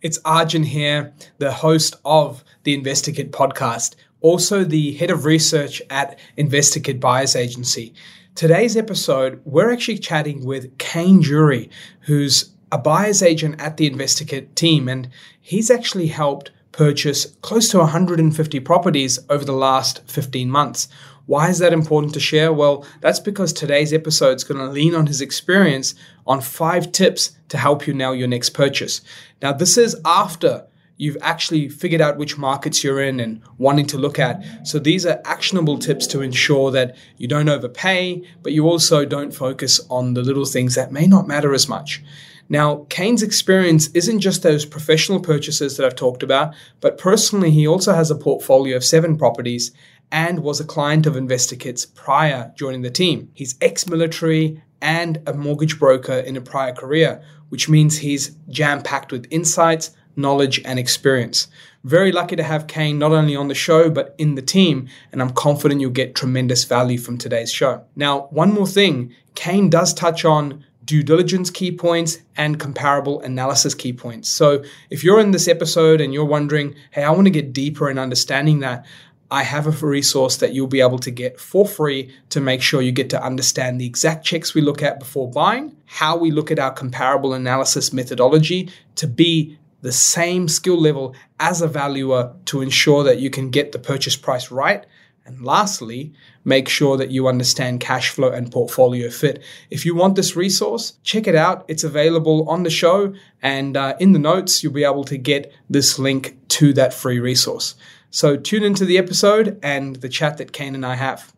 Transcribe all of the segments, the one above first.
It's Arjun here, the host of the InvestorKit podcast, also the head of research at InvestorKit Buyers Agency. Today's episode, we're actually chatting with Kane Dury, who's a buyer's agent at the InvestorKit team, and he's actually helped purchase close to 150 properties over the last 15 months. Why is that important to share? Well, that's because today's episode is going to lean on his experience on five tips to help you nail your next purchase. Now, this is after you've actually figured out which markets you're in and wanting to look at. So these are actionable tips to ensure that you don't overpay, but you also don't focus on the little things that may not matter as much. Now, Kane's experience isn't just those professional purchases that I've talked about, but personally, he also has a portfolio of seven properties and was a client of InvestorKit's prior joining the team. He's ex military and a mortgage broker in a prior career, which means he's jam packed with insights, knowledge, and experience. Very lucky to have Kane not only on the show, but in the team, and I'm confident you'll get tremendous value from today's show. Now, one more thing Kane does touch on due diligence key points and comparable analysis key points. So, if you're in this episode and you're wondering, hey, I want to get deeper in understanding that, I have a resource that you'll be able to get for free to make sure you get to understand the exact checks we look at before buying, how we look at our comparable analysis methodology to be the same skill level as a valuer to ensure that you can get the purchase price right. And lastly, make sure that you understand cash flow and portfolio fit. If you want this resource, check it out. It's available on the show, and uh, in the notes, you'll be able to get this link to that free resource. So tune into the episode and the chat that Kane and I have.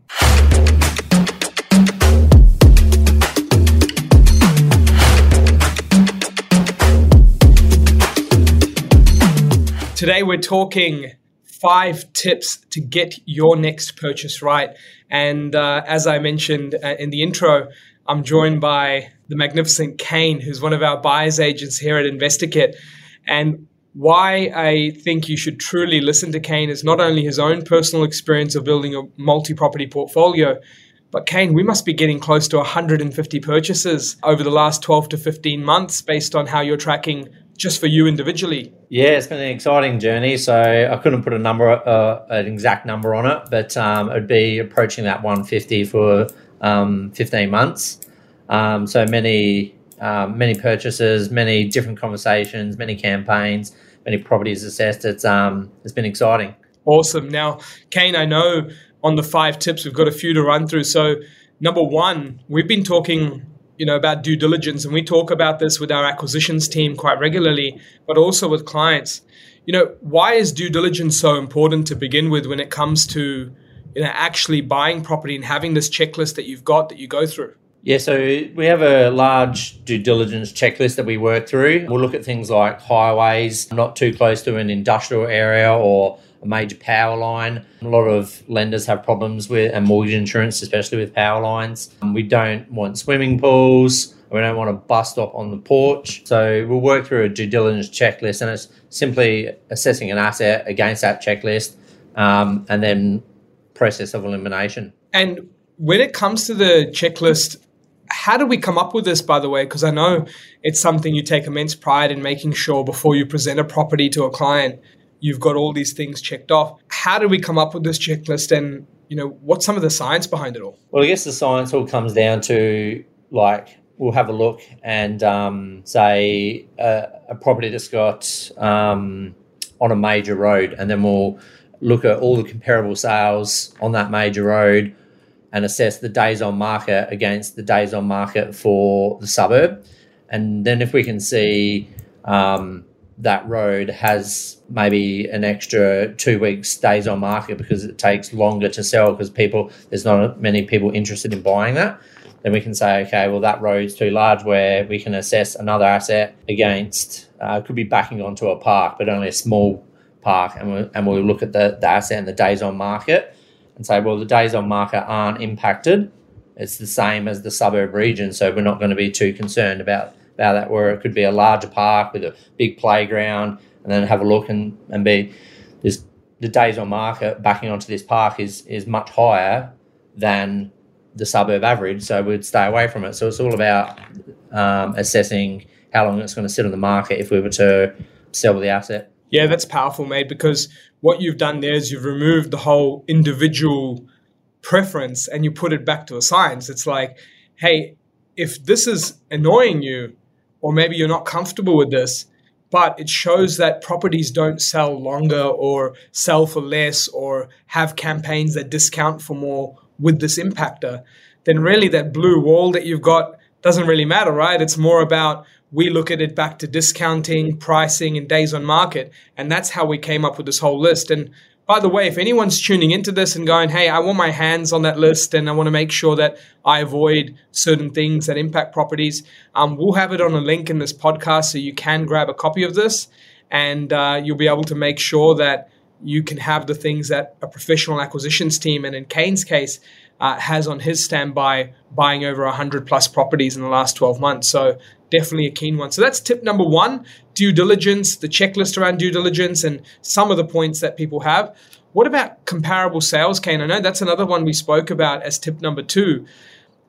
Today we're talking five tips to get your next purchase right. And uh, as I mentioned uh, in the intro, I'm joined by the magnificent Kane, who's one of our buyers agents here at InvestorKit. And why I think you should truly listen to Kane is not only his own personal experience of building a multi property portfolio, but Kane, we must be getting close to 150 purchases over the last 12 to 15 months based on how you're tracking just for you individually. Yeah, it's been an exciting journey. So I couldn't put a number, uh, an exact number on it, but um, it'd be approaching that 150 for um, 15 months. Um, so many um, many purchases, many different conversations, many campaigns, many properties assessed. It's um, it's been exciting. Awesome. Now, Kane, I know on the five tips we've got a few to run through. So, number one, we've been talking, you know, about due diligence, and we talk about this with our acquisitions team quite regularly, but also with clients. You know, why is due diligence so important to begin with when it comes to you know actually buying property and having this checklist that you've got that you go through? Yeah, so we have a large due diligence checklist that we work through. We'll look at things like highways, not too close to an industrial area or a major power line. A lot of lenders have problems with, and mortgage insurance, especially with power lines. We don't want swimming pools. We don't want a bus stop on the porch. So we'll work through a due diligence checklist, and it's simply assessing an asset against that checklist, um, and then process of elimination. And when it comes to the checklist, how do we come up with this, by the way? Because I know it's something you take immense pride in making sure before you present a property to a client, you've got all these things checked off. How do we come up with this checklist and, you know, what's some of the science behind it all? Well, I guess the science all comes down to like, we'll have a look and um, say a, a, property that's got um, on a major road, and then we'll look at all the comparable sales on that major road and assess the days on market against the days on market for the suburb. And then if we can see um, that road has maybe an extra two weeks days on market because it takes longer to sell because people there's not many people interested in buying that then we can say okay well that road's too large where we can assess another asset against uh, could be backing onto a park but only a small park and, we, and we'll look at the, the asset and the days on market and say, well, the days on market aren't impacted. It's the same as the suburb region, so we're not going to be too concerned about, about that. Where it could be a larger park with a big playground, and then have a look and, and be this the days on market backing onto this park is is much higher than the suburb average, so we'd stay away from it. So it's all about um, assessing how long it's going to sit on the market if we were to sell the asset. Yeah, that's powerful, mate, because what you've done there is you've removed the whole individual preference and you put it back to a science. It's like, hey, if this is annoying you, or maybe you're not comfortable with this, but it shows that properties don't sell longer or sell for less or have campaigns that discount for more with this impactor, then really that blue wall that you've got doesn't really matter, right? It's more about we look at it back to discounting, pricing, and days on market. And that's how we came up with this whole list. And by the way, if anyone's tuning into this and going, hey, I want my hands on that list and I want to make sure that I avoid certain things that impact properties, um, we'll have it on a link in this podcast so you can grab a copy of this and uh, you'll be able to make sure that you can have the things that a professional acquisitions team, and in Kane's case, uh, has on his standby buying over 100 plus properties in the last 12 months. So definitely a keen one. So that's tip number one due diligence, the checklist around due diligence, and some of the points that people have. What about comparable sales, Kane? I know that's another one we spoke about as tip number two.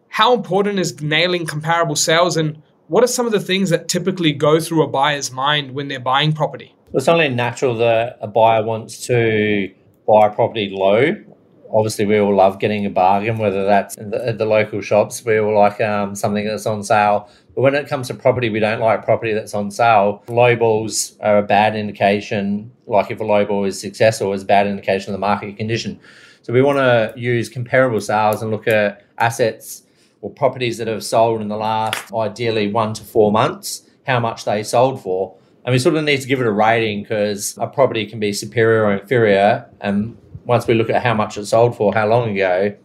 How important is nailing comparable sales, and what are some of the things that typically go through a buyer's mind when they're buying property? Well, it's only natural that a buyer wants to buy a property low obviously we all love getting a bargain, whether that's at the, the, local shops. We all like um, something that's on sale. But when it comes to property, we don't like property that's on sale. Low balls are a bad indication. Like if a low ball is successful, is a bad indication of the market condition. So we want to use comparable sales and look at assets or properties that have sold in the last ideally one to four months, how much they sold for. And we sort of need to give it a rating because a property can be superior or inferior. And once we look at how much it sold for, how long ago,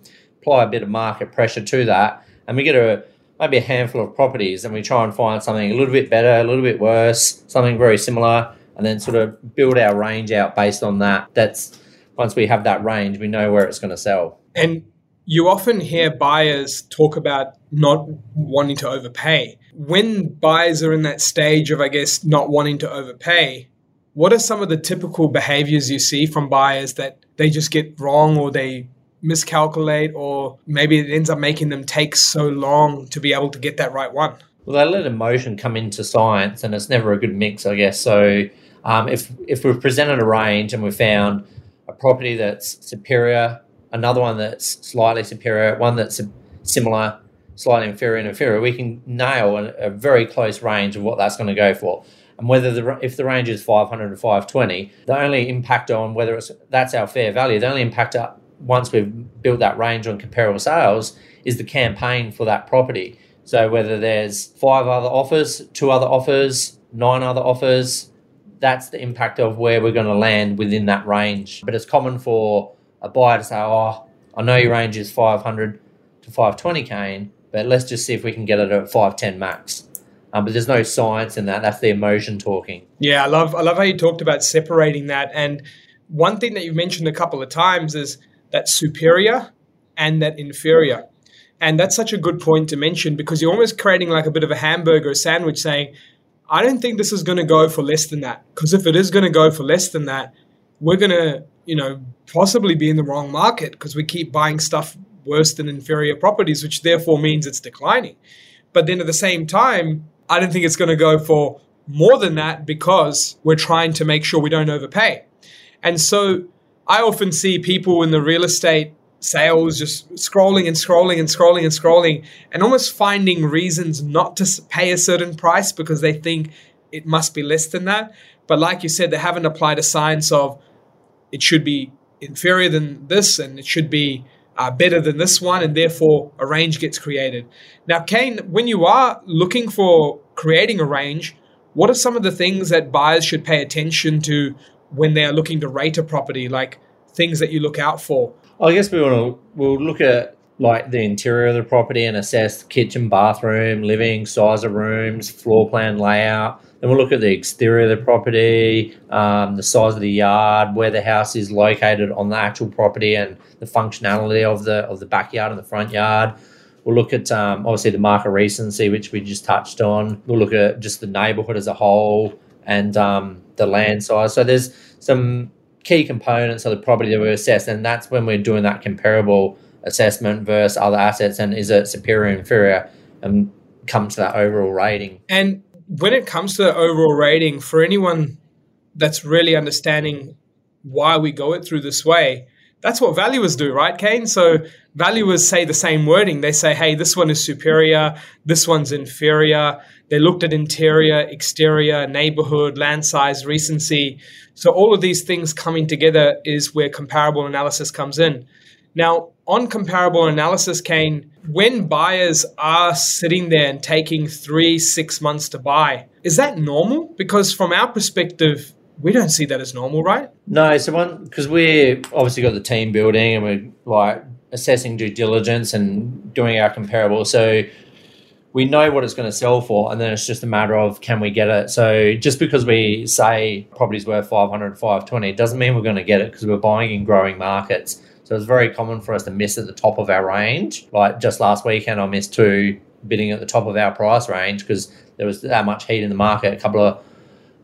apply a bit of market pressure to that, and we get a maybe a handful of properties, and we try and find something a little bit better, a little bit worse, something very similar, and then sort of build our range out based on that. That's once we have that range, we know where it's going to sell. And you often hear buyers talk about not wanting to overpay. When buyers are in that stage of, I guess, not wanting to overpay, what are some of the typical behaviors you see from buyers that they just get wrong or they miscalculate or maybe it ends up making them take so long to be able to get that right one? Well, they let emotion come into science and it's never a good mix, I guess. So um, if, if we've presented a range and we've found a property that's superior, another one that's slightly superior, one that's similar, slightly inferior and inferior, we can nail a, a very close range of what that's going to go for and whether the if the range is 500 to 520, the only impact on whether it's that's our fair value, the only impact once we've built that range on comparable sales is the campaign for that property. So whether there's five other offers, two other offers, nine other offers, that's the impact of where we're going to land within that range. But it's common for a buyer to say, "Oh, I know your range is 500 to 520 Kane, but let's just see if we can get it at 510 max." Um, but there's no science in that. That's the emotion talking. Yeah, I love I love how you talked about separating that. And one thing that you've mentioned a couple of times is that superior and that inferior. And that's such a good point to mention because you're almost creating like a bit of a hamburger sandwich saying, I don't think this is going to go for less than that. Because if it is going to go for less than that, we're going to, you know, possibly be in the wrong market because we keep buying stuff worse than inferior properties, which therefore means it's declining. But then at the same time, I don't think it's going to go for more than that because we're trying to make sure we don't overpay. And so I often see people in the real estate sales just scrolling and scrolling and scrolling and scrolling and almost finding reasons not to pay a certain price because they think it must be less than that. But like you said, they haven't applied a science of it should be inferior than this and it should be uh, better than this one, and therefore a range gets created. Now, Kane, when you are looking for creating a range, what are some of the things that buyers should pay attention to when they are looking to rate a property, like things that you look out for? I guess we want to we'll look at like the interior of the property and assess the kitchen, bathroom, living, size of rooms, floor plan layout, then we'll look at the exterior of the property, um, the size of the yard, where the house is located on the actual property, and the functionality of the of the backyard and the front yard. We'll look at um, obviously the market recency, which we just touched on. We'll look at just the neighbourhood as a whole and um, the land size. So there's some key components of the property that we assess, and that's when we're doing that comparable assessment versus other assets, and is it superior, inferior, um, and come to that overall rating. And when it comes to the overall rating, for anyone that's really understanding why we go it through this way, that's what valuers do, right, Kane? So valuers say the same wording. They say, hey, this one is superior, this one's inferior. They looked at interior, exterior, neighborhood, land size, recency. So all of these things coming together is where comparable analysis comes in. Now, on comparable analysis, Kane, when buyers are sitting there and taking three, six months to buy, is that normal? Because from our perspective, we don't see that as normal, right? No, so one because we're obviously got the team building and we're like assessing due diligence and doing our comparable. So we know what it's going to sell for, and then it's just a matter of can we get it. So just because we say property's worth 500, 520, it doesn't mean we're going to get it because we're buying in growing markets. So it's very common for us to miss at the top of our range. Like just last weekend, I missed two bidding at the top of our price range because there was that much heat in the market. A couple of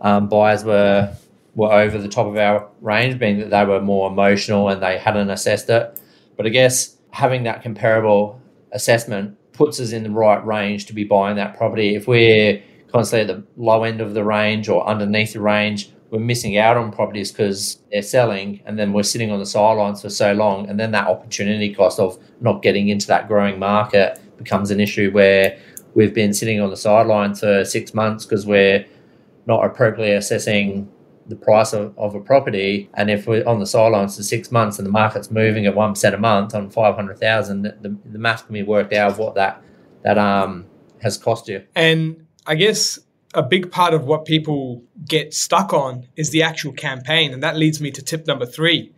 um, buyers were were over the top of our range, being that they were more emotional and they hadn't assessed it. But I guess having that comparable assessment puts us in the right range to be buying that property. If we're constantly at the low end of the range or underneath the range, we're missing out on properties because they're selling and then we're sitting on the sidelines for so long. And then that opportunity cost of not getting into that growing market becomes an issue where we've been sitting on the sidelines for six months because we're not appropriately assessing the price of, of a property, and if we're on the sidelines for six months and the market's moving at one percent a month on five hundred thousand, the, the, the math can be worked out of what that that um has cost you. And I guess a big part of what people get stuck on is the actual campaign, and that leads me to tip number three.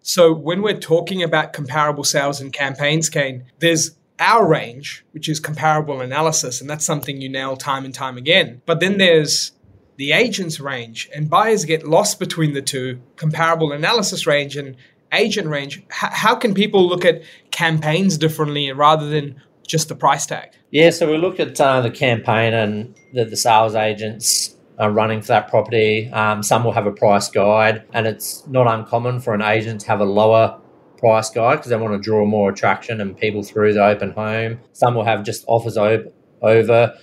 So when we're talking about comparable sales and campaigns, Kane, there's our range, which is comparable analysis, and that's something you nail time and time again. But then there's the agent's range, and buyers get lost between the two comparable analysis range and agent range. H- how can people look at campaigns differently rather than just the price tag? Yeah, so we look at uh, the campaign and the, the sales agents are running for that property. Um, some will have a price guide, and it's not uncommon for an agent to have a lower price guide because they want to draw more attraction and people through the open home. Some will have just offers over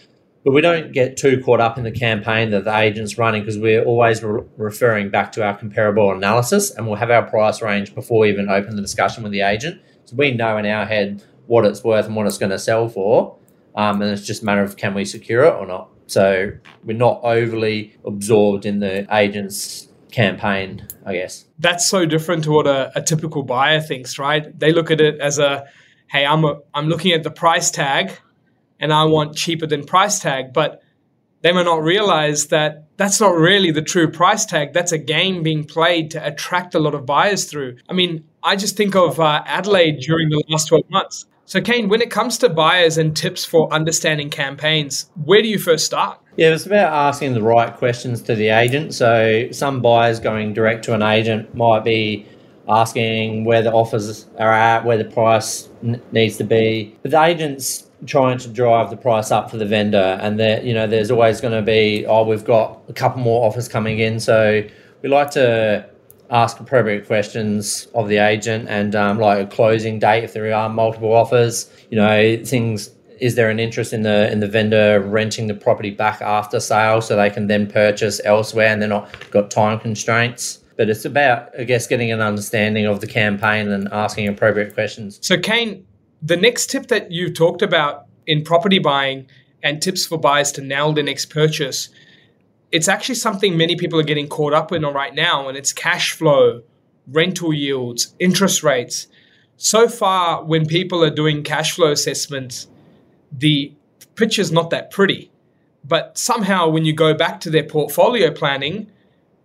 but we don't get too caught up in the campaign that the agent's running because we're always re- referring back to our comparable analysis and we'll have our price range before we even open the discussion with the agent. So we know in our head what it's worth and what it's going to sell for. Um, and it's just a matter of can we secure it or not. So we're not overly absorbed in the agent's campaign, I guess. That's so different to what a, a typical buyer thinks, right? They look at it as a, hey, I'm a, I'm looking at the price tag and I want cheaper than price tag. But they may not realize that that's not really the true price tag. That's a game being played to attract a lot of buyers through. I mean, I just think of uh, Adelaide during the last 12 months. So, Kane, when it comes to buyers and tips for understanding campaigns, where do you first start? Yeah, it's about asking the right questions to the agent. So, some buyers going direct to an agent might be asking where the offers are at, where the price n- needs to be. But the agents trying to drive the price up for the vendor and there you know there's always going to be oh we've got a couple more offers coming in so we like to ask appropriate questions of the agent and um, like a closing date if there are multiple offers you know things is there an interest in the in the vendor renting the property back after sale so they can then purchase elsewhere and they're not got time constraints? But it's about i guess getting an understanding of the campaign and asking appropriate questions. So kane the next tip that you talked about in property buying and tips for buyers to nail the next purchase, it's actually something many people are getting caught up in right now, and it's cash flow, rental yields, interest rates. So far, when people are doing cash flow assessments, the picture's not that pretty. But somehow, when you go back to their portfolio planning,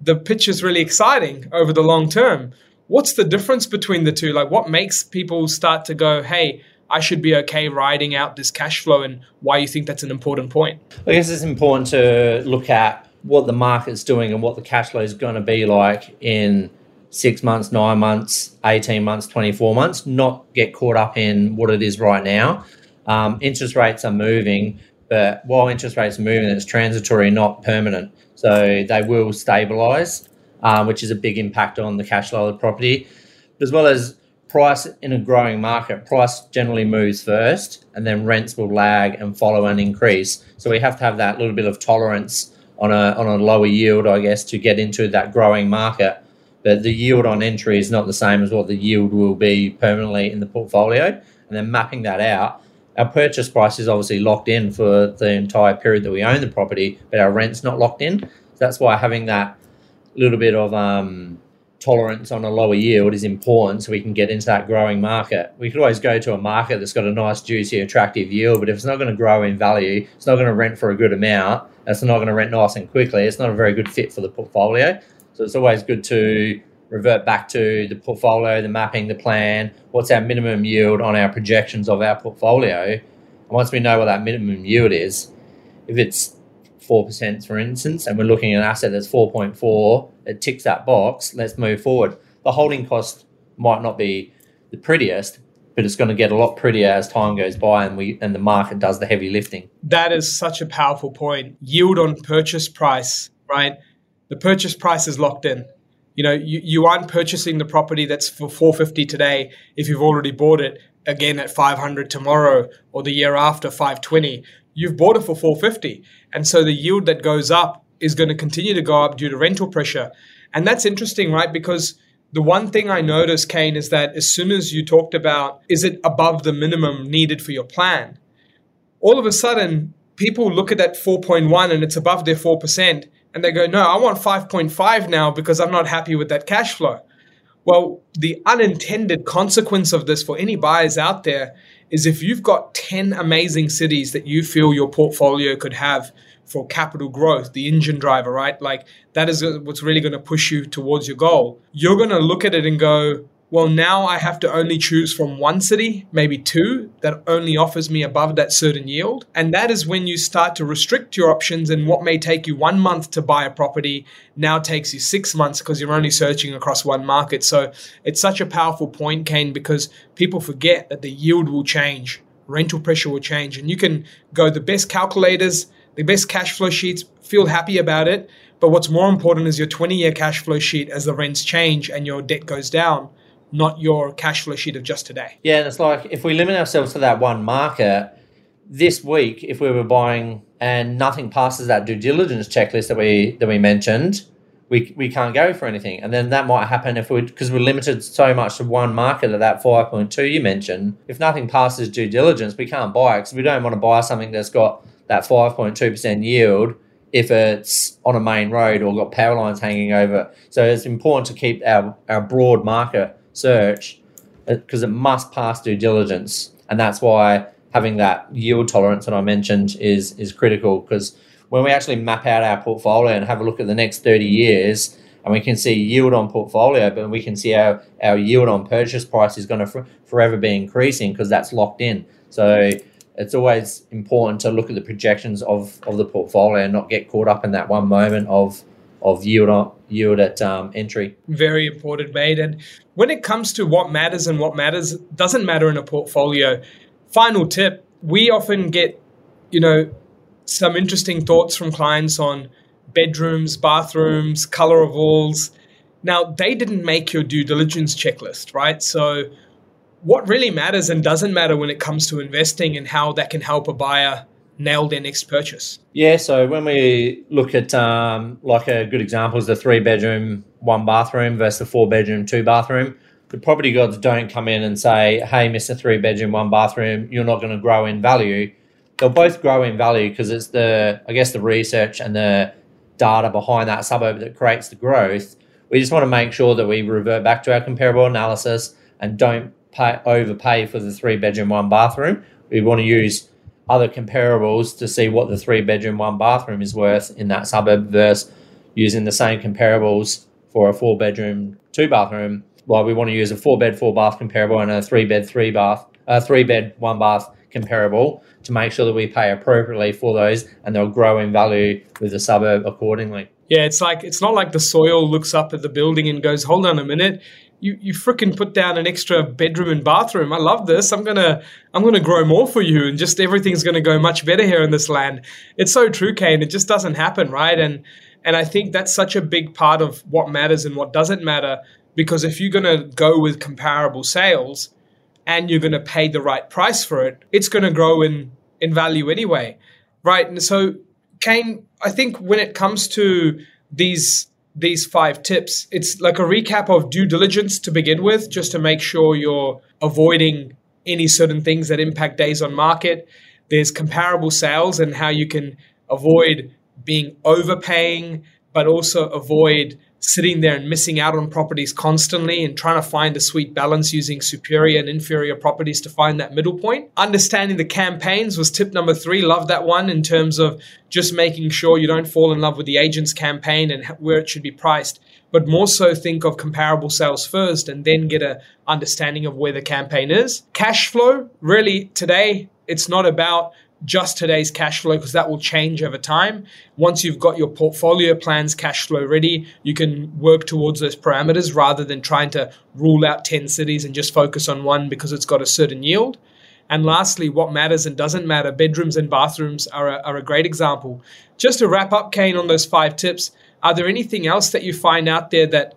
the picture's really exciting over the long term what's the difference between the two? Like, what makes people start to go, hey, I should be okay riding out this cash flow, and why you think that's an important point? I guess it's important to look at what the market's doing and what the cash flow is going to be like in six months, nine months, 18 months, 24 months, not get caught up in what it is right now. Um, interest rates are moving, but while interest rates are moving, it's transitory, not permanent. So they will stabilize um, which is a big impact on the cash flow of the property, as well as price in a growing market. Price generally moves first, and then rents will lag and follow and increase. So we have to have that little bit of tolerance on a on a lower yield, I guess, to get into that growing market. But the yield on entry is not the same as what the yield will be permanently in the portfolio. And then mapping that out, our purchase price is obviously locked in for the entire period that we own the property, but our rent's not locked in. So that's why having that little bit of um, tolerance on a lower yield is important so we can get into that growing market. We could always go to a market that's got a nice, juicy, attractive yield, but if it's not going to grow in value, it's not going to rent for a good amount, it's not going to rent nice and quickly, it's not a very good fit for the portfolio. So it's always good to revert back to the portfolio, the mapping, the plan, what's our minimum yield on our projections of our portfolio. And once we know what that minimum yield is, if it's 4%, for instance, and we're looking at an asset that's 4.4, it ticks that box, let's move forward. The holding cost might not be the prettiest, but it's going to get a lot prettier as time goes by and we and the market does the heavy lifting. That is such a powerful point. Yield on purchase price, right? The purchase price is locked in. You know, you, you aren't purchasing the property that's for 450 today if you've already bought it again at 500 tomorrow or the year after 520 you've bought it for 450 and so the yield that goes up is going to continue to go up due to rental pressure and that's interesting right because the one thing i noticed kane is that as soon as you talked about is it above the minimum needed for your plan all of a sudden people look at that 4.1 and it's above their 4% and they go no i want 5.5 now because i'm not happy with that cash flow. Well, the unintended consequence of this for any buyers out there is if you've got 10 amazing cities that you feel your portfolio could have for capital growth, the engine driver, right? Like that is uh, what's really going to push you towards your goal. You're going to look at it and go, well, now I have to only choose from one city, maybe two, that only offers me above that certain yield. And that is when you start to restrict your options, and what may take you one month to buy a property now takes you six months because you're only searching across one market. So it's such a powerful point, Kane, because people forget that the yield will change, rental pressure will change, and you can go the best calculators, the best cash flow sheets, feel happy about it. But what's more important is your 20 year cash flow sheet as the rents change and your debt goes down not your cash flow sheet of just today. Yeah, and it's like if we limit ourselves to that one market, this week, if we were buying and nothing passes that due diligence checklist that we that we mentioned, we, we can't go for anything. And then that might happen if we because we're limited so much to one market at that 5.2 you mentioned. If nothing passes due diligence, we can't buy it because we don't want to buy something that's got that 5.2% yield if it's on a main road or got power lines hanging over. So it's important to keep our, our broad market search because uh, it must pass due diligence, and that's why having that yield tolerance that I mentioned is is critical because when we actually map out our portfolio and have a look at the next 30 years and we can see yield on portfolio but we can see our, our yield on purchase price is going to for, forever be increasing because that's locked in so it's always important to look at the projections of, of the portfolio and not get caught up in that one moment of of yield on yield at um, entry. Very important, mate. And when it comes to what matters and what matters doesn't matter in a portfolio. Final tip: we often get, you know, some interesting thoughts from clients on bedrooms, bathrooms, color of walls. Now, they didn't make your due diligence checklist, right? So, what really matters and doesn't matter when it comes to investing and how that can help a buyer nail their next purchase? Yeah, so when we look at um, like a good example is the three bedroom, one bathroom versus the four bedroom, two bathroom. The property gods don't come in and say, "Hey, Mister Three Bedroom, One Bathroom, you're not going to grow in value." They'll both grow in value because it's the, I guess, the research and the data behind that suburb that creates the growth. We just want to make sure that we revert back to our comparable analysis and don't pay, overpay for the three bedroom, one bathroom. We want to use other comparables to see what the three bedroom, one bathroom is worth in that suburb versus using the same comparables for a four bedroom, two bathroom. Well, we want to use a four bed, four bath comparable and a three bed, three bath, a three bed, one bath comparable to make sure that we pay appropriately for those and they'll grow in value with the suburb accordingly. Yeah, it's like it's not like the soil looks up at the building and goes, "Hold on a minute, you you freaking put down an extra bedroom and bathroom. I love this. I'm gonna I'm gonna grow more for you, and just everything's gonna go much better here in this land. It's so true, Kane. It just doesn't happen, right? And and I think that's such a big part of what matters and what doesn't matter. Because if you're gonna go with comparable sales, and you're gonna pay the right price for it, it's gonna grow in in value anyway, right? And so Kane, I think when it comes to these these five tips, it's like a recap of due diligence to begin with, just to make sure you're avoiding any certain things that impact days on market. There's comparable sales and how you can avoid being overpaying, but also avoid sitting there and missing out on properties constantly and trying to find a sweet balance using superior and inferior properties to find that middle point. Understanding the campaigns was tip number three. Love that one in terms of just making sure you don't fall in love with the agent's campaign and where it should be priced. But more so, think of comparable sales first and then get a understanding of where the campaign is. Cash flow, really, today, it's not about just today's cash flow because that will change over time. Once you've got your portfolio plans cash flow ready, you can work towards those parameters rather than trying to rule out 10 cities and just focus on one because it's got a certain yield. And lastly, what matters and doesn't matter, bedrooms and bathrooms are a, are a great example. Just to wrap up, Kane, on those five tips, are there anything else that you find out there that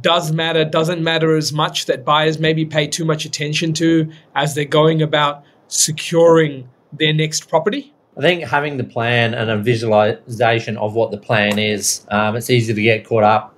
does matter, doesn't matter as much that buyers maybe pay too much attention to as they're going about securing their next property? I think having the plan and a visualization of what the plan is, um, it's easy to get caught up.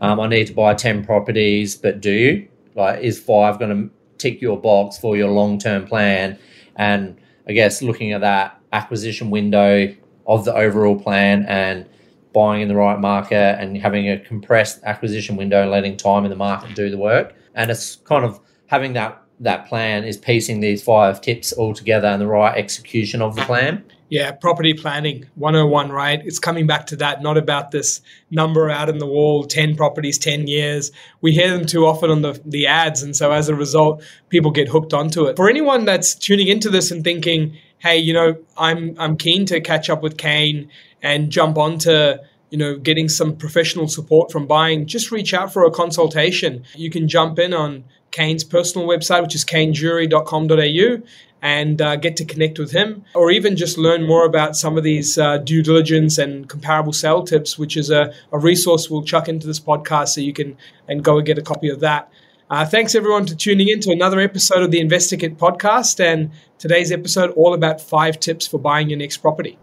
Um, I need to buy 10 properties, but do you? Like, is five going to tick your box for your long term plan? And I guess looking at that acquisition window of the overall plan and buying in the right market and having a compressed acquisition window and letting time in the market do the work. And it's kind of having that that plan is piecing these five tips all together and the right execution of the plan. Yeah, property planning 101, right? It's coming back to that, not about this number out in the wall 10 properties, 10 years. We hear them too often on the, the ads. And so as a result, people get hooked onto it. For anyone that's tuning into this and thinking, hey, you know, I'm, I'm keen to catch up with Kane and jump onto you know, getting some professional support from buying, just reach out for a consultation. You can jump in on Kane's personal website, which is kanedury.com.au, and uh, get to connect with him, or even just learn more about some of these uh, due diligence and comparable sale tips, which is a, a, resource we'll chuck into this podcast so you can and go and get a copy of that. Uh, thanks everyone for tuning in to another episode of the InvestorKit podcast, and today's episode all about five tips for buying your next property.